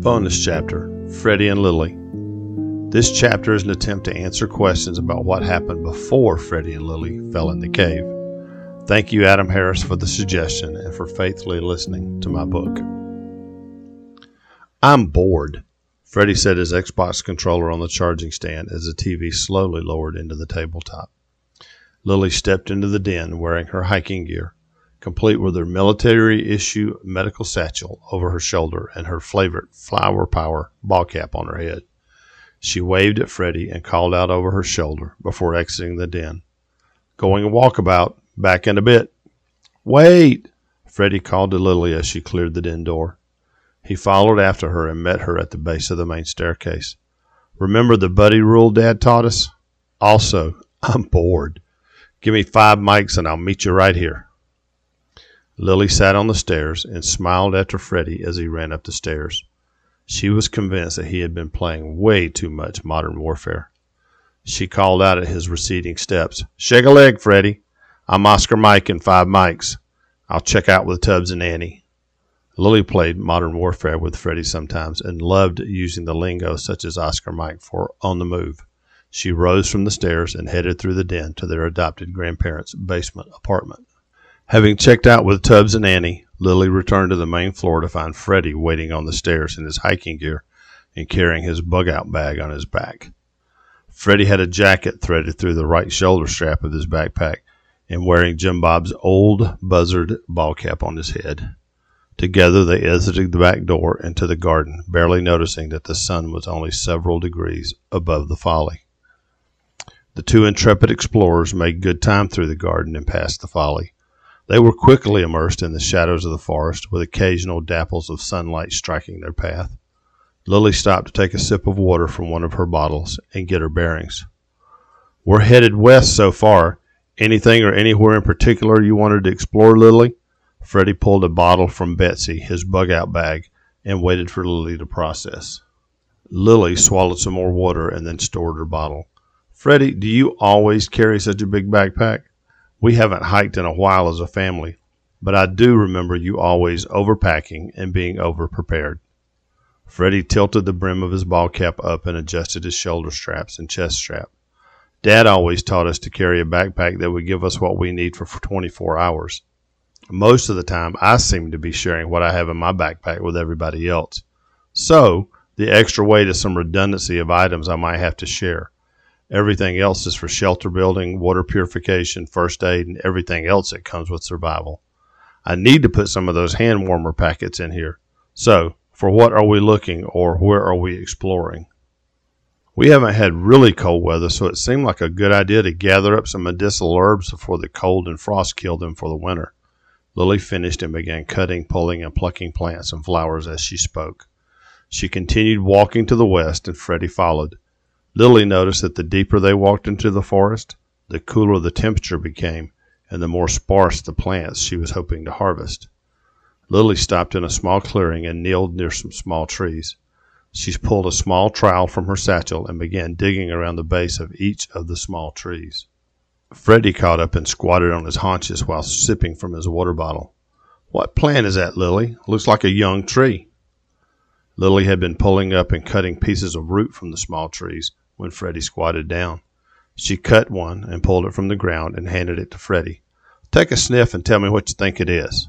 Bonus chapter Freddie and Lilly. This chapter is an attempt to answer questions about what happened before Freddie and Lilly fell in the cave. Thank you, Adam Harris, for the suggestion and for faithfully listening to my book. I'm bored, Freddie set his Xbox controller on the charging stand as the TV slowly lowered into the tabletop. Lilly stepped into the den wearing her hiking gear complete with her military issue medical satchel over her shoulder and her favorite flower power ball cap on her head. She waved at Freddie and called out over her shoulder before exiting the den. Going a walkabout, back in a bit. Wait! Freddie called to Lilly as she cleared the den door. He followed after her and met her at the base of the main staircase. Remember the buddy rule Dad taught us? Also, I'm bored. Give me five mics and I'll meet you right here. Lilly sat on the stairs and smiled after Freddie as he ran up the stairs. She was convinced that he had been playing way too much modern warfare. She called out at his receding steps, Shake a leg, Freddie. I'm Oscar Mike in five mics. I'll check out with Tubbs and Annie. Lilly played modern warfare with Freddie sometimes and loved using the lingo such as Oscar Mike for on the move. She rose from the stairs and headed through the den to their adopted grandparents' basement apartment. Having checked out with Tubbs and Annie, Lilly returned to the main floor to find Freddie waiting on the stairs in his hiking gear and carrying his bug out bag on his back. Freddie had a jacket threaded through the right shoulder strap of his backpack and wearing Jim Bob's old buzzard ball cap on his head. Together they exited the back door into the garden, barely noticing that the sun was only several degrees above the folly. The two intrepid explorers made good time through the garden and past the folly. They were quickly immersed in the shadows of the forest, with occasional dapples of sunlight striking their path. Lilly stopped to take a sip of water from one of her bottles and get her bearings. We're headed west so far. Anything or anywhere in particular you wanted to explore, Lilly? Freddie pulled a bottle from Betsy, his bug out bag, and waited for Lilly to process. Lilly swallowed some more water and then stored her bottle. Freddie, do you always carry such a big backpack? We haven't hiked in a while as a family, but I do remember you always overpacking and being overprepared. Freddie tilted the brim of his ball cap up and adjusted his shoulder straps and chest strap. Dad always taught us to carry a backpack that would give us what we need for 24 hours. Most of the time, I seem to be sharing what I have in my backpack with everybody else. So, the extra weight is some redundancy of items I might have to share. Everything else is for shelter building, water purification, first aid, and everything else that comes with survival. I need to put some of those hand warmer packets in here. So, for what are we looking or where are we exploring? We haven't had really cold weather, so it seemed like a good idea to gather up some medicinal herbs before the cold and frost killed them for the winter. Lilly finished and began cutting, pulling, and plucking plants and flowers as she spoke. She continued walking to the west, and Freddie followed. Lilly noticed that the deeper they walked into the forest, the cooler the temperature became, and the more sparse the plants she was hoping to harvest. Lilly stopped in a small clearing and kneeled near some small trees. She pulled a small trowel from her satchel and began digging around the base of each of the small trees. Freddie caught up and squatted on his haunches while sipping from his water bottle. What plant is that, Lilly? Looks like a young tree. Lilly had been pulling up and cutting pieces of root from the small trees when Freddie squatted down. She cut one and pulled it from the ground and handed it to Freddie. Take a sniff and tell me what you think it is.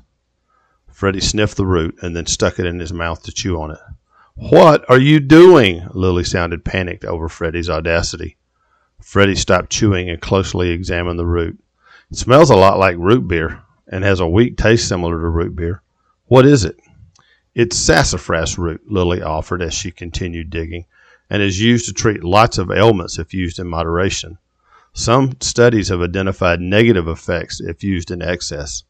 Freddie sniffed the root and then stuck it in his mouth to chew on it. What are you doing? Lilly sounded panicked over Freddie's audacity. Freddie stopped chewing and closely examined the root. It smells a lot like root beer and has a weak taste similar to root beer. What is it? It's sassafras root, Lilly offered as she continued digging and is used to treat lots of ailments if used in moderation. Some studies have identified negative effects if used in excess.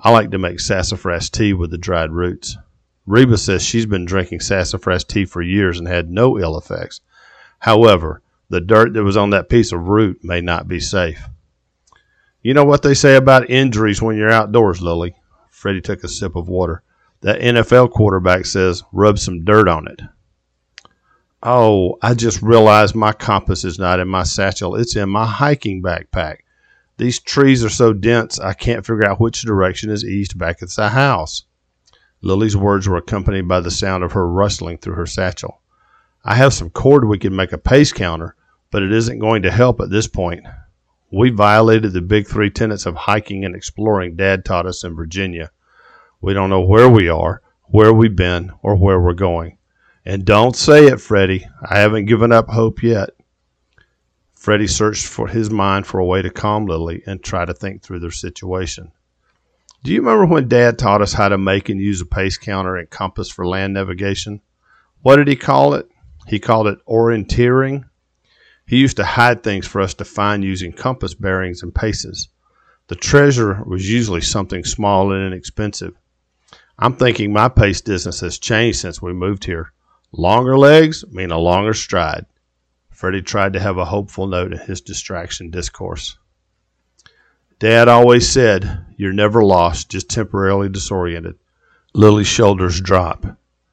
I like to make sassafras tea with the dried roots. Reba says she's been drinking sassafras tea for years and had no ill effects. However, the dirt that was on that piece of root may not be safe. You know what they say about injuries when you're outdoors, Lilly? Freddie took a sip of water. That NFL quarterback says rub some dirt on it. Oh, I just realized my compass is not in my satchel. It's in my hiking backpack. These trees are so dense, I can't figure out which direction is east back at the house. Lilly's words were accompanied by the sound of her rustling through her satchel. I have some cord we can make a pace counter, but it isn't going to help at this point. We violated the big three tenets of hiking and exploring Dad taught us in Virginia. We don't know where we are, where we've been, or where we're going. And don't say it, Freddie. I haven't given up hope yet. Freddie searched for his mind for a way to calm Lilly and try to think through their situation. Do you remember when Dad taught us how to make and use a pace counter and compass for land navigation? What did he call it? He called it orienteering. He used to hide things for us to find using compass bearings and paces. The treasure was usually something small and inexpensive. I'm thinking my pace distance has changed since we moved here. Longer legs mean a longer stride. Freddie tried to have a hopeful note in his distraction discourse. Dad always said, You're never lost, just temporarily disoriented. Lilly's shoulders dropped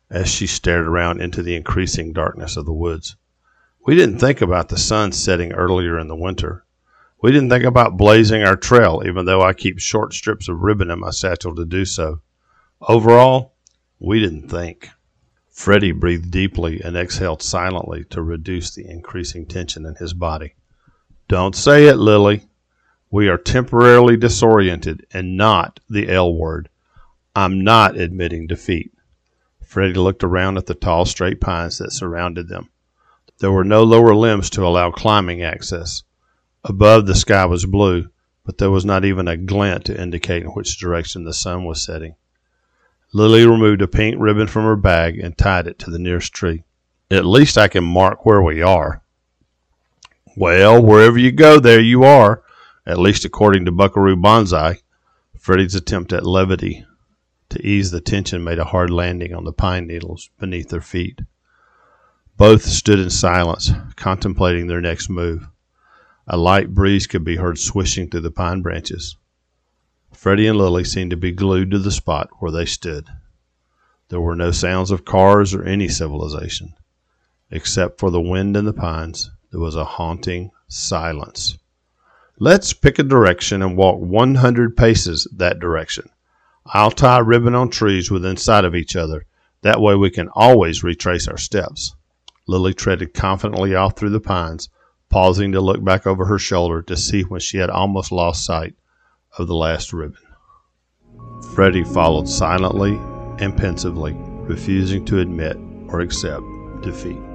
as she stared around into the increasing darkness of the woods. We didn't think about the sun setting earlier in the winter. We didn't think about blazing our trail, even though I keep short strips of ribbon in my satchel to do so. Overall, we didn't think. Freddie breathed deeply and exhaled silently to reduce the increasing tension in his body. Don't say it, Lilly. We are temporarily disoriented and not the L word. I'm not admitting defeat. Freddie looked around at the tall, straight pines that surrounded them. There were no lower limbs to allow climbing access. Above, the sky was blue, but there was not even a glint to indicate in which direction the sun was setting. Lilly removed a pink ribbon from her bag and tied it to the nearest tree. At least I can mark where we are. Well, wherever you go, there you are, at least according to Buckaroo Banzai. Freddie's attempt at levity to ease the tension made a hard landing on the pine needles beneath their feet. Both stood in silence, contemplating their next move. A light breeze could be heard swishing through the pine branches. Freddie and Lilly seemed to be glued to the spot where they stood. There were no sounds of cars or any civilization. Except for the wind in the pines, there was a haunting silence. Let's pick a direction and walk 100 paces that direction, I'll tie ribbon on trees within sight of each other. That way we can always retrace our steps. Lilly treaded confidently off through the pines, pausing to look back over her shoulder to see when she had almost lost sight of the last ribbon. Freddie followed silently and pensively, refusing to admit or accept defeat.